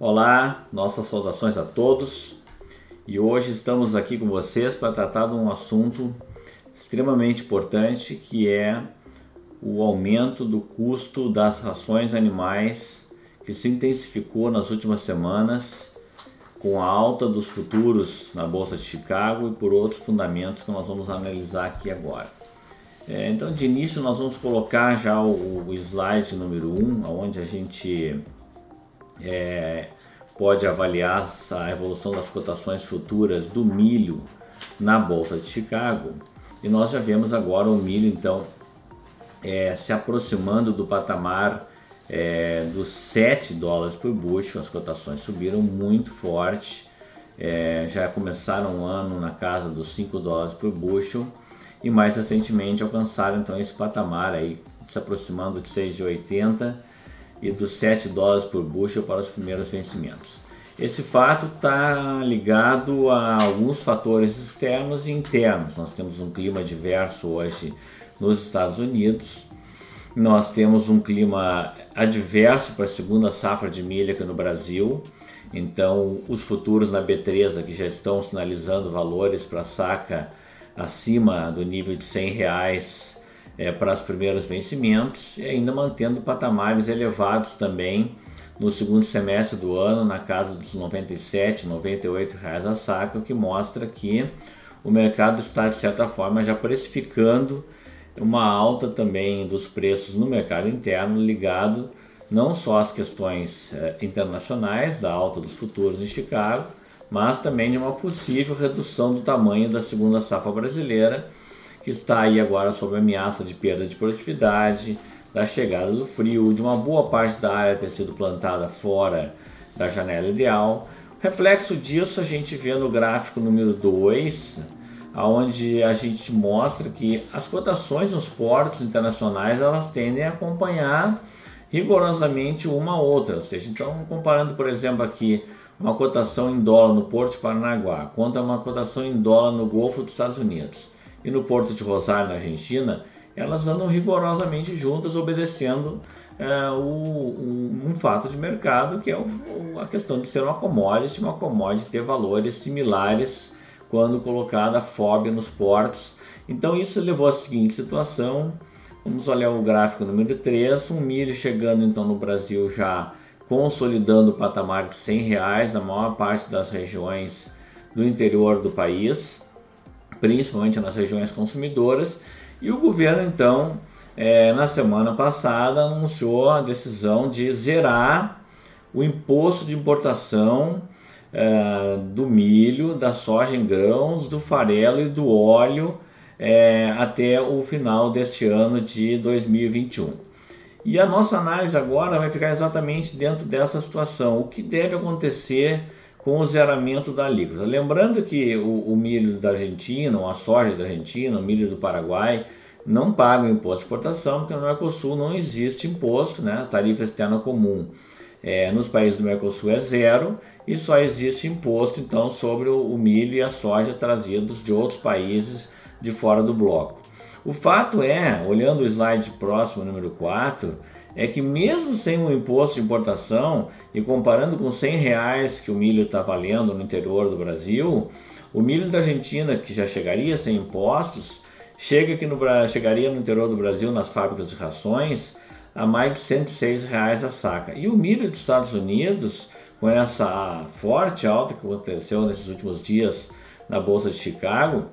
Olá, nossas saudações a todos e hoje estamos aqui com vocês para tratar de um assunto extremamente importante que é o aumento do custo das rações animais que se intensificou nas últimas semanas com a alta dos futuros na Bolsa de Chicago e por outros fundamentos que nós vamos analisar aqui agora. É, então, de início, nós vamos colocar já o, o slide número 1, um, onde a gente é, pode avaliar a evolução das cotações futuras do milho na Bolsa de Chicago. E nós já vemos agora o milho, então, é, se aproximando do patamar é, dos 7 dólares por bushel, as cotações subiram muito forte, é, já começaram o ano na casa dos 5 dólares por bushel e mais recentemente alcançaram então esse patamar aí, se aproximando de 6,80 e dos 7 dólares por bushel para os primeiros vencimentos. Esse fato está ligado a alguns fatores externos e internos. Nós temos um clima diverso hoje nos Estados Unidos, nós temos um clima adverso para a segunda safra de milho aqui no Brasil. Então, os futuros na B3 que já estão sinalizando valores para saca acima do nível de 100 reais é, para os primeiros vencimentos e ainda mantendo patamares elevados também no segundo semestre do ano na casa dos 97, 98 reais a saca, o que mostra que o mercado está de certa forma já precificando uma alta também dos preços no mercado interno ligado não só às questões eh, internacionais da alta dos futuros em Chicago, mas também de uma possível redução do tamanho da segunda safra brasileira, que está aí agora sob ameaça de perda de produtividade, da chegada do frio, de uma boa parte da área ter sido plantada fora da janela ideal. Reflexo disso a gente vê no gráfico número 2, onde a gente mostra que as cotações nos portos internacionais elas tendem a acompanhar rigorosamente uma a outra, ou seja, então comparando por exemplo aqui uma cotação em dólar no Porto de Paranaguá contra uma cotação em dólar no Golfo dos Estados Unidos e no Porto de Rosário, na Argentina, elas andam rigorosamente juntas, obedecendo é, o, um, fato de mercado que é o, a questão de ser uma commodity, uma commodity ter valores similares quando colocada fóbia nos portos. Então isso levou à seguinte situação, vamos olhar o gráfico número 3, um milho chegando então no Brasil já consolidando o patamar de 100 reais na maior parte das regiões do interior do país, principalmente nas regiões consumidoras. E o governo então, é, na semana passada, anunciou a decisão de zerar o imposto de importação é, do milho, da soja em grãos, do farelo e do óleo é, até o final deste ano de 2021. E a nossa análise agora vai ficar exatamente dentro dessa situação. O que deve acontecer com o zeramento da alíquota? Lembrando que o, o milho da Argentina, a soja da Argentina, o milho do Paraguai, não pagam imposto de exportação, porque no Mercosul não existe imposto, né? tarifa externa comum. É, nos países do Mercosul é zero e só existe imposto então sobre o, o milho e a soja trazidos de outros países de fora do bloco. O fato é, olhando o slide próximo, número 4, é que mesmo sem o imposto de importação e comparando com 100 reais que o milho está valendo no interior do Brasil, o milho da Argentina, que já chegaria sem impostos, chega aqui no, chegaria no interior do Brasil, nas fábricas de rações, a mais de 106 reais a saca. E o milho dos Estados Unidos, com essa forte alta que aconteceu nesses últimos dias na Bolsa de Chicago,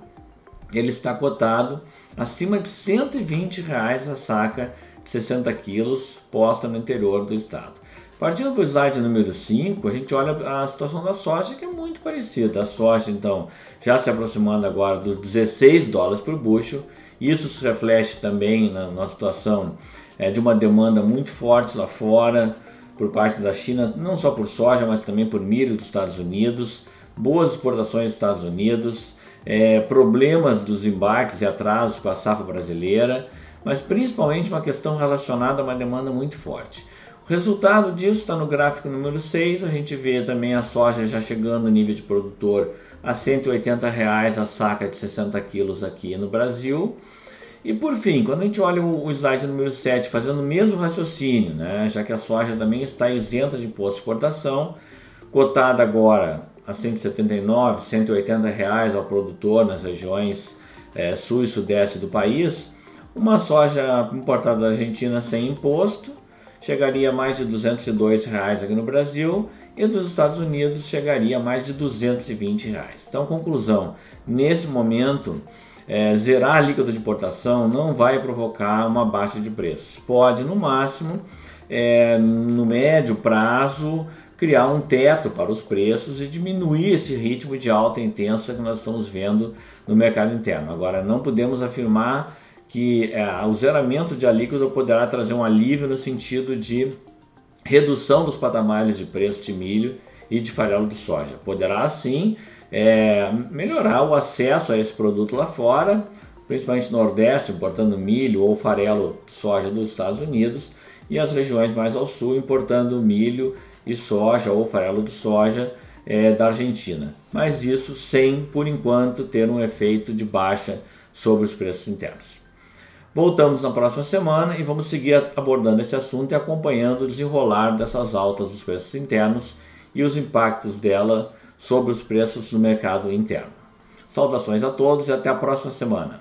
ele está cotado acima de 120 reais a saca 60 quilos posta no interior do estado. Partindo para o slide número 5, a gente olha a situação da soja que é muito parecida. A soja, então, já se aproximando agora dos 16 dólares por bushel. Isso se reflete também na, na situação é, de uma demanda muito forte lá fora por parte da China, não só por soja, mas também por milho dos Estados Unidos, boas exportações dos Estados Unidos, é, problemas dos embarques e atrasos com a safra brasileira, mas principalmente uma questão relacionada a uma demanda muito forte. O resultado disso está no gráfico número 6, a gente vê também a soja já chegando no nível de produtor a 180 reais a saca de 60 quilos aqui no Brasil. E por fim, quando a gente olha o slide número 7, fazendo o mesmo raciocínio, né, já que a soja também está isenta de imposto de exportação, cotada agora a 179, 180 reais ao produtor nas regiões é, sul e sudeste do país, uma soja importada da Argentina sem imposto chegaria a mais de 202 reais aqui no Brasil e dos Estados Unidos chegaria a mais de 220 reais. Então, conclusão: nesse momento, é, zerar a alíquota de importação não vai provocar uma baixa de preços. Pode, no máximo, é, no médio prazo, criar um teto para os preços e diminuir esse ritmo de alta intensa que nós estamos vendo no mercado interno. Agora, não podemos afirmar que é, o zeramento de alíquota poderá trazer um alívio no sentido de redução dos patamares de preço de milho e de farelo de soja. Poderá sim é, melhorar o acesso a esse produto lá fora, principalmente no Nordeste, importando milho ou farelo de soja dos Estados Unidos, e as regiões mais ao sul importando milho e soja ou farelo de soja é, da Argentina. Mas isso sem, por enquanto, ter um efeito de baixa sobre os preços internos. Voltamos na próxima semana e vamos seguir abordando esse assunto e acompanhando o desenrolar dessas altas dos preços internos e os impactos dela sobre os preços no mercado interno. Saudações a todos e até a próxima semana.